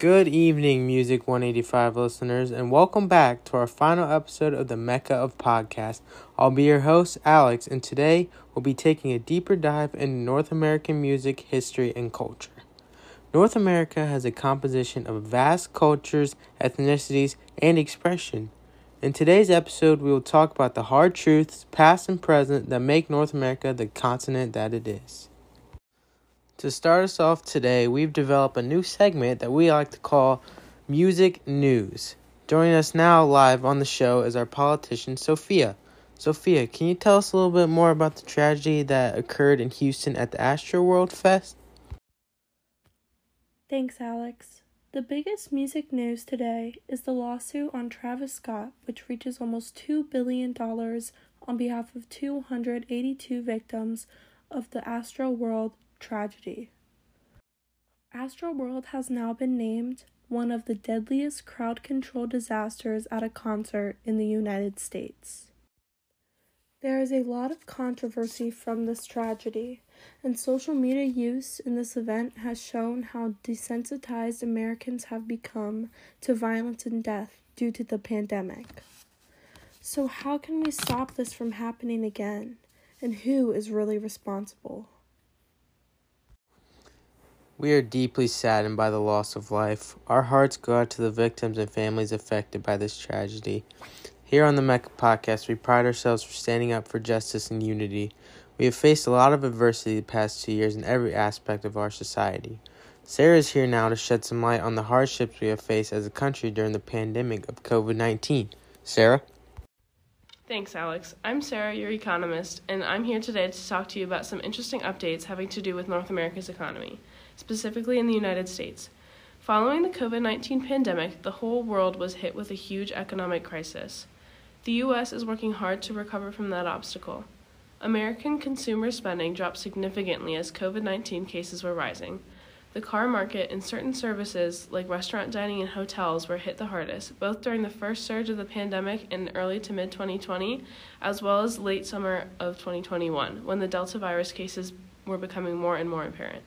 Good evening, Music 185 listeners, and welcome back to our final episode of the Mecca of Podcast. I'll be your host, Alex, and today we'll be taking a deeper dive into North American music, history, and culture. North America has a composition of vast cultures, ethnicities, and expression. In today's episode, we will talk about the hard truths, past and present, that make North America the continent that it is. To start us off today, we've developed a new segment that we like to call Music News. Joining us now live on the show is our politician, Sophia. Sophia, can you tell us a little bit more about the tragedy that occurred in Houston at the Astroworld Fest? Thanks, Alex. The biggest music news today is the lawsuit on Travis Scott, which reaches almost $2 billion on behalf of 282 victims of the Astro Astroworld tragedy. Astroworld has now been named one of the deadliest crowd control disasters at a concert in the United States. There is a lot of controversy from this tragedy, and social media use in this event has shown how desensitized Americans have become to violence and death due to the pandemic. So, how can we stop this from happening again? And who is really responsible? We are deeply saddened by the loss of life. Our hearts go out to the victims and families affected by this tragedy. Here on the Mecca podcast, we pride ourselves for standing up for justice and unity. We have faced a lot of adversity the past two years in every aspect of our society. Sarah is here now to shed some light on the hardships we have faced as a country during the pandemic of COVID 19. Sarah? Thanks, Alex. I'm Sarah, your economist, and I'm here today to talk to you about some interesting updates having to do with North America's economy specifically in the United States. Following the COVID 19 pandemic, the whole world was hit with a huge economic crisis. The U.S. is working hard to recover from that obstacle. American consumer spending dropped significantly as COVID 19 cases were rising. The car market and certain services, like restaurant dining and hotels, were hit the hardest, both during the first surge of the pandemic in early to mid 2020, as well as late summer of 2021, when the Delta virus cases were becoming more and more apparent.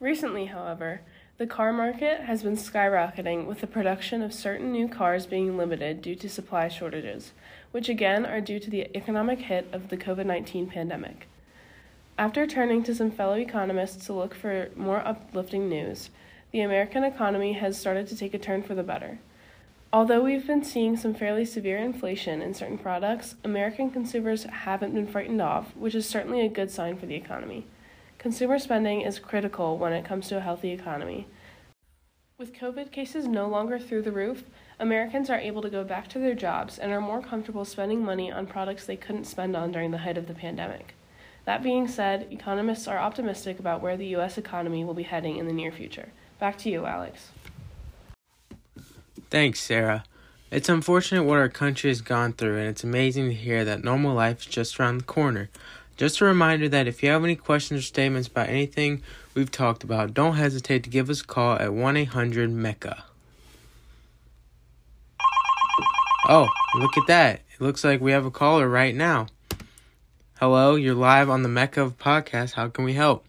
Recently, however, the car market has been skyrocketing with the production of certain new cars being limited due to supply shortages, which again are due to the economic hit of the COVID 19 pandemic. After turning to some fellow economists to look for more uplifting news, the American economy has started to take a turn for the better. Although we've been seeing some fairly severe inflation in certain products, American consumers haven't been frightened off, which is certainly a good sign for the economy. Consumer spending is critical when it comes to a healthy economy. With COVID cases no longer through the roof, Americans are able to go back to their jobs and are more comfortable spending money on products they couldn't spend on during the height of the pandemic. That being said, economists are optimistic about where the U.S. economy will be heading in the near future. Back to you, Alex. Thanks, Sarah. It's unfortunate what our country has gone through, and it's amazing to hear that normal life is just around the corner. Just a reminder that if you have any questions or statements about anything we've talked about, don't hesitate to give us a call at 1 800 MECCA. Oh, look at that. It looks like we have a caller right now. Hello, you're live on the Mecca of Podcast. How can we help?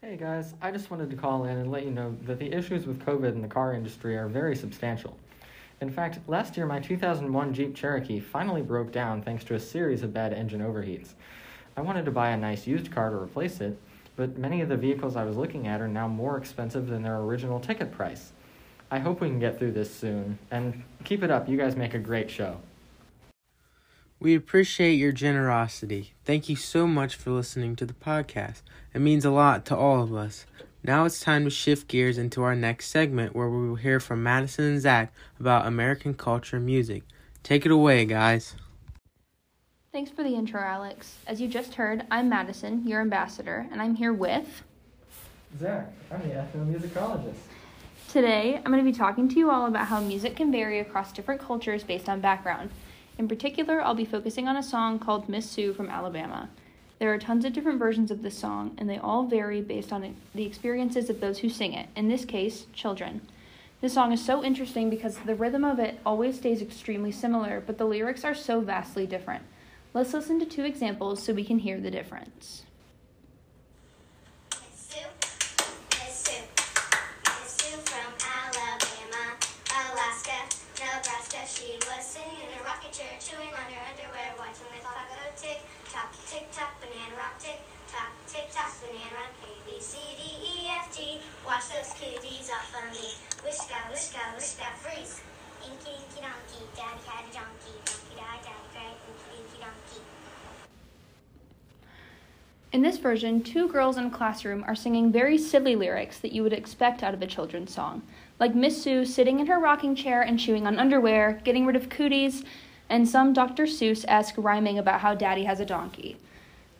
Hey guys, I just wanted to call in and let you know that the issues with COVID in the car industry are very substantial. In fact, last year my 2001 Jeep Cherokee finally broke down thanks to a series of bad engine overheats. I wanted to buy a nice used car to replace it, but many of the vehicles I was looking at are now more expensive than their original ticket price. I hope we can get through this soon, and keep it up, you guys make a great show. We appreciate your generosity. Thank you so much for listening to the podcast. It means a lot to all of us. Now it's time to shift gears into our next segment where we will hear from Madison and Zach about American culture and music. Take it away, guys. Thanks for the intro, Alex. As you just heard, I'm Madison, your ambassador, and I'm here with Zach. I'm the ethnomusicologist. Today, I'm going to be talking to you all about how music can vary across different cultures based on background. In particular, I'll be focusing on a song called Miss Sue from Alabama. There are tons of different versions of this song, and they all vary based on the experiences of those who sing it, in this case, children. This song is so interesting because the rhythm of it always stays extremely similar, but the lyrics are so vastly different. Let's listen to two examples so we can hear the difference. Miss Sue, Miss Sue. chair, chewing on your underwear, watching the clock go tick tock, tick tock, banana rock, tick tock, tick tock, banana rock, A B C D E F G. Watch those kitties off on me. Wishka, wishka, wishka, freeze. Inky, inky, donkey, daddy had a donkey, donkey died, daddy cried, inky, donkey. In this version, two girls in a classroom are singing very silly lyrics that you would expect out of a children's song, like Miss Sue sitting in her rocking chair and chewing on underwear, getting rid of cooties, and some Dr. Seuss esque rhyming about how daddy has a donkey.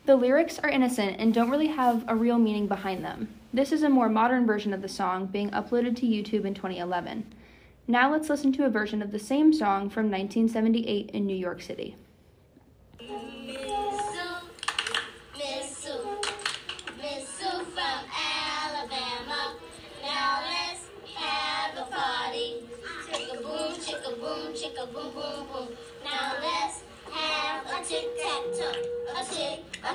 The lyrics are innocent and don't really have a real meaning behind them. This is a more modern version of the song being uploaded to YouTube in 2011. Now let's listen to a version of the same song from 1978 in New York City.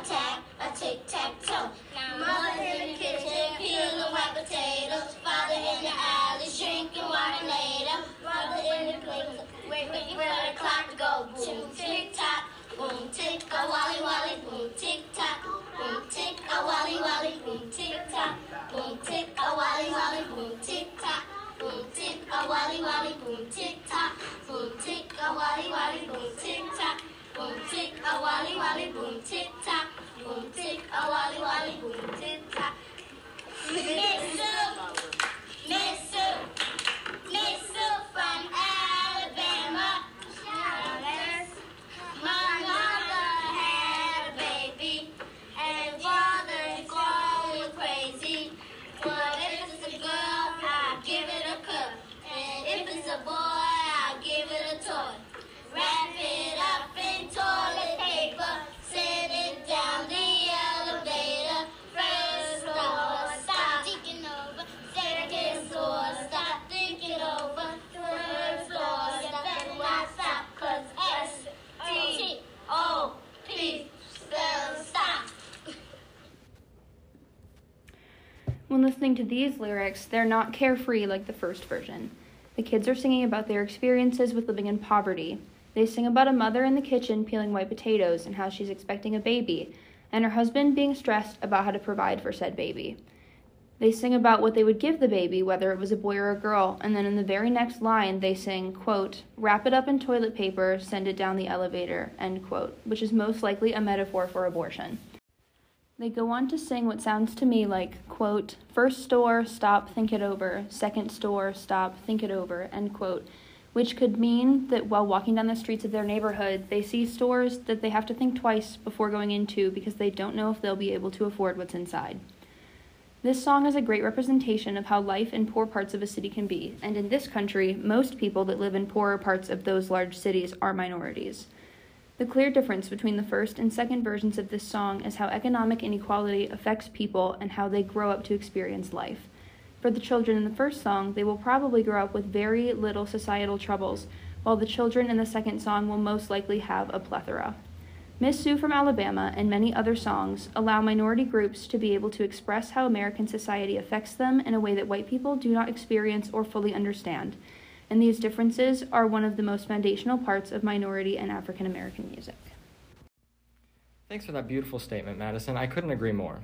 Tic, a tic tac toe. Now mother in the kitchen peeling white potatoes. Father in the alley drinking waternator. Mother in the place waiting for the clock to go boom, tick tock. Boom tick a wally wally boom tick tock boom tick a wally wally boom tick tock boom tick a wally wally boom tick tock boom tick a wally wally boom tick tock boom tick a wally wally boom tick tock boom tick a wally wally boom tick tock boom tick a wally wally boom tick listening to these lyrics, they're not carefree like the first version. The kids are singing about their experiences with living in poverty. They sing about a mother in the kitchen peeling white potatoes and how she's expecting a baby, and her husband being stressed about how to provide for said baby. They sing about what they would give the baby, whether it was a boy or a girl, and then in the very next line they sing, quote, wrap it up in toilet paper, send it down the elevator, end quote, which is most likely a metaphor for abortion. They go on to sing what sounds to me like, quote, first store, stop, think it over, second store, stop, think it over, end quote, which could mean that while walking down the streets of their neighborhood, they see stores that they have to think twice before going into because they don't know if they'll be able to afford what's inside. This song is a great representation of how life in poor parts of a city can be, and in this country, most people that live in poorer parts of those large cities are minorities. The clear difference between the first and second versions of this song is how economic inequality affects people and how they grow up to experience life. For the children in the first song, they will probably grow up with very little societal troubles, while the children in the second song will most likely have a plethora. Miss Sue from Alabama and many other songs allow minority groups to be able to express how American society affects them in a way that white people do not experience or fully understand. And these differences are one of the most foundational parts of minority and African American music. Thanks for that beautiful statement, Madison. I couldn't agree more.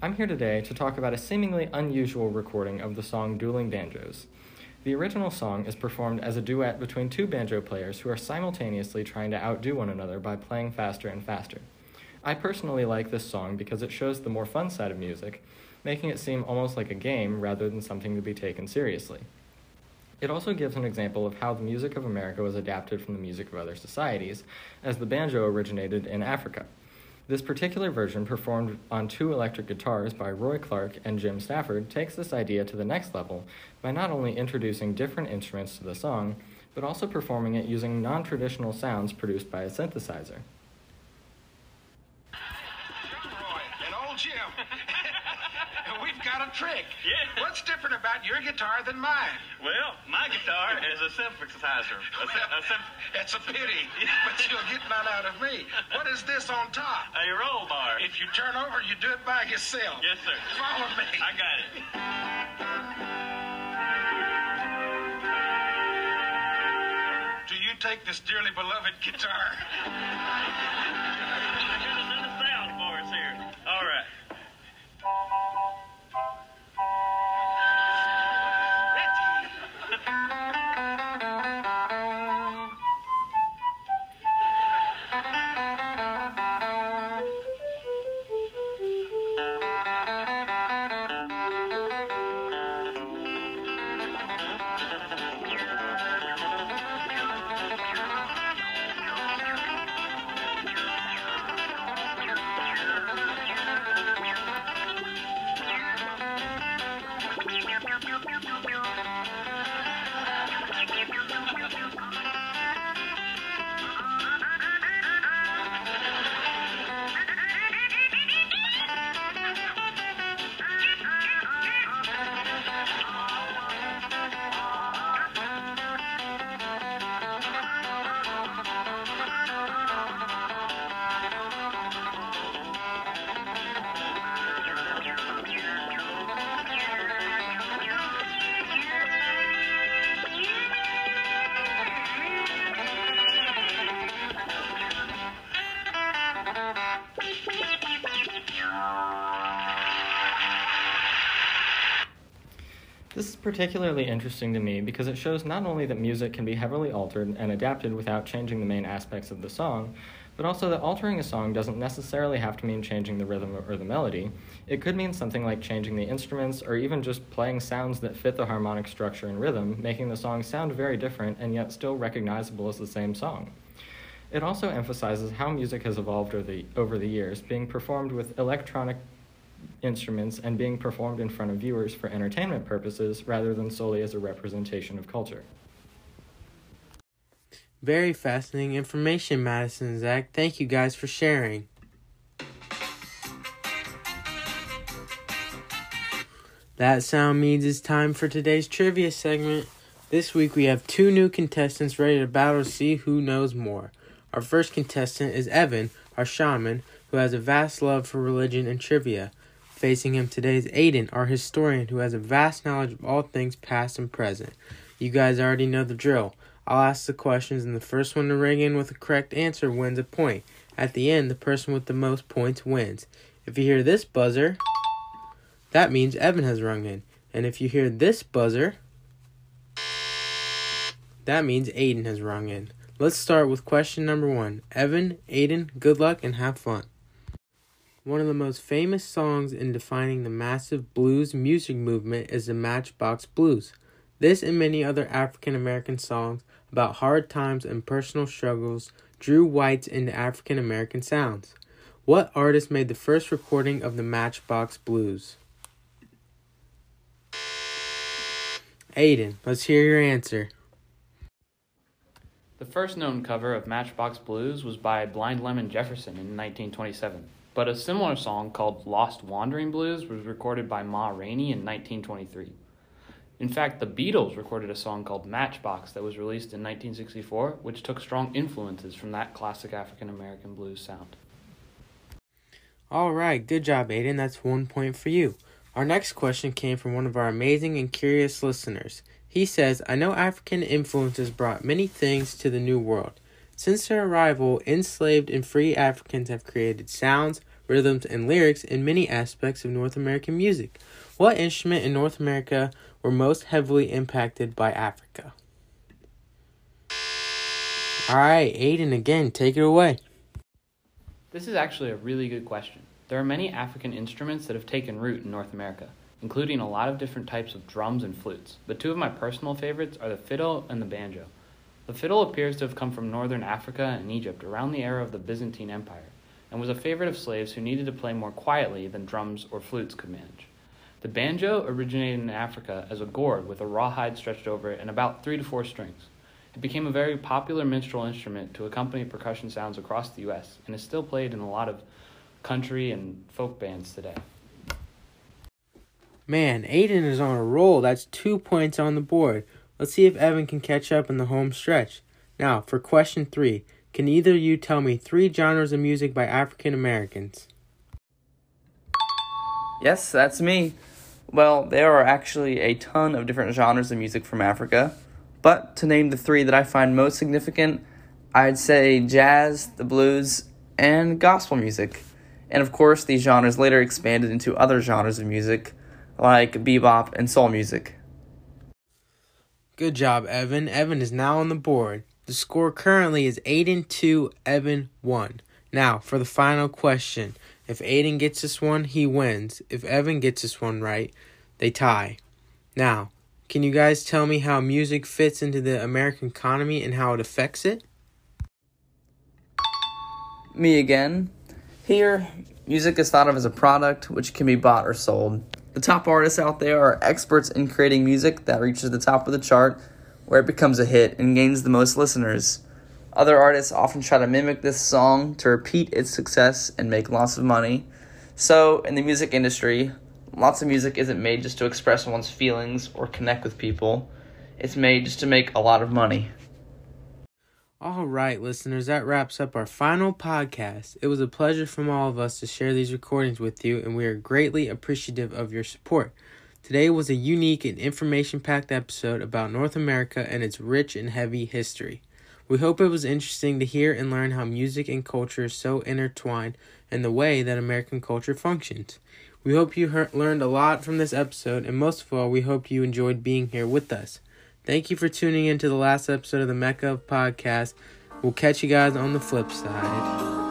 I'm here today to talk about a seemingly unusual recording of the song Dueling Banjos. The original song is performed as a duet between two banjo players who are simultaneously trying to outdo one another by playing faster and faster. I personally like this song because it shows the more fun side of music, making it seem almost like a game rather than something to be taken seriously. It also gives an example of how the music of America was adapted from the music of other societies, as the banjo originated in Africa. This particular version, performed on two electric guitars by Roy Clark and Jim Stafford, takes this idea to the next level by not only introducing different instruments to the song, but also performing it using non traditional sounds produced by a synthesizer. Roy and old Jim. We've got a trick. Yeah. What's different about your guitar than mine? Well, my guitar is a synthesizer. A, sy- a synth- It's a pity, but you'll get none out of me. What is this on top? a roll bar. If you turn over, you do it by yourself. Yes, sir. Follow me. I got it. Do you take this dearly beloved guitar? This is particularly interesting to me because it shows not only that music can be heavily altered and adapted without changing the main aspects of the song, but also that altering a song doesn't necessarily have to mean changing the rhythm or the melody. It could mean something like changing the instruments or even just playing sounds that fit the harmonic structure and rhythm, making the song sound very different and yet still recognizable as the same song. It also emphasizes how music has evolved over the, over the years, being performed with electronic instruments and being performed in front of viewers for entertainment purposes rather than solely as a representation of culture. Very fascinating information, Madison and Zach. Thank you guys for sharing. That sound means it's time for today's trivia segment. This week we have two new contestants ready to battle to see who knows more. Our first contestant is Evan, our shaman, who has a vast love for religion and trivia. Facing him today is Aiden, our historian, who has a vast knowledge of all things past and present. You guys already know the drill. I'll ask the questions, and the first one to ring in with a correct answer wins a point. At the end, the person with the most points wins. If you hear this buzzer, that means Evan has rung in. And if you hear this buzzer, that means Aiden has rung in. Let's start with question number one. Evan, Aiden, good luck and have fun. One of the most famous songs in defining the massive blues music movement is the Matchbox Blues. This and many other African American songs about hard times and personal struggles drew whites into African American sounds. What artist made the first recording of the Matchbox Blues? Aiden, let's hear your answer. The first known cover of Matchbox Blues was by Blind Lemon Jefferson in 1927, but a similar song called Lost Wandering Blues was recorded by Ma Rainey in 1923. In fact, the Beatles recorded a song called Matchbox that was released in 1964, which took strong influences from that classic African American blues sound. All right, good job, Aiden. That's one point for you. Our next question came from one of our amazing and curious listeners. He says, I know African influences brought many things to the New World. Since their arrival, enslaved and free Africans have created sounds, rhythms, and lyrics in many aspects of North American music. What instrument in North America were most heavily impacted by Africa? All right, Aiden, again, take it away. This is actually a really good question. There are many African instruments that have taken root in North America, including a lot of different types of drums and flutes. But two of my personal favorites are the fiddle and the banjo. The fiddle appears to have come from northern Africa and Egypt around the era of the Byzantine Empire, and was a favorite of slaves who needed to play more quietly than drums or flutes could manage. The banjo originated in Africa as a gourd with a rawhide stretched over it and about three to four strings. It became a very popular minstrel instrument to accompany percussion sounds across the U.S. and is still played in a lot of country and folk bands today. Man, Aiden is on a roll. That's two points on the board. Let's see if Evan can catch up in the home stretch. Now, for question three Can either of you tell me three genres of music by African Americans? Yes, that's me. Well, there are actually a ton of different genres of music from Africa, But to name the three that I find most significant, I'd say jazz, the blues, and gospel music. And of course, these genres later expanded into other genres of music like bebop and soul music. Good job, Evan. Evan is now on the board. The score currently is Aiden 2, Evan 1. Now, for the final question. If Aiden gets this one, he wins. If Evan gets this one right, they tie. Now, can you guys tell me how music fits into the American economy and how it affects it? Me again. Here, music is thought of as a product which can be bought or sold. The top artists out there are experts in creating music that reaches the top of the chart, where it becomes a hit and gains the most listeners. Other artists often try to mimic this song to repeat its success and make lots of money. So, in the music industry, lots of music isn't made just to express one's feelings or connect with people, it's made just to make a lot of money. All right, listeners, that wraps up our final podcast. It was a pleasure from all of us to share these recordings with you, and we are greatly appreciative of your support. Today was a unique and information packed episode about North America and its rich and heavy history. We hope it was interesting to hear and learn how music and culture is so intertwined and the way that American culture functions. We hope you heard, learned a lot from this episode, and most of all, we hope you enjoyed being here with us. Thank you for tuning in to the last episode of the Mecca Podcast. We'll catch you guys on the flip side.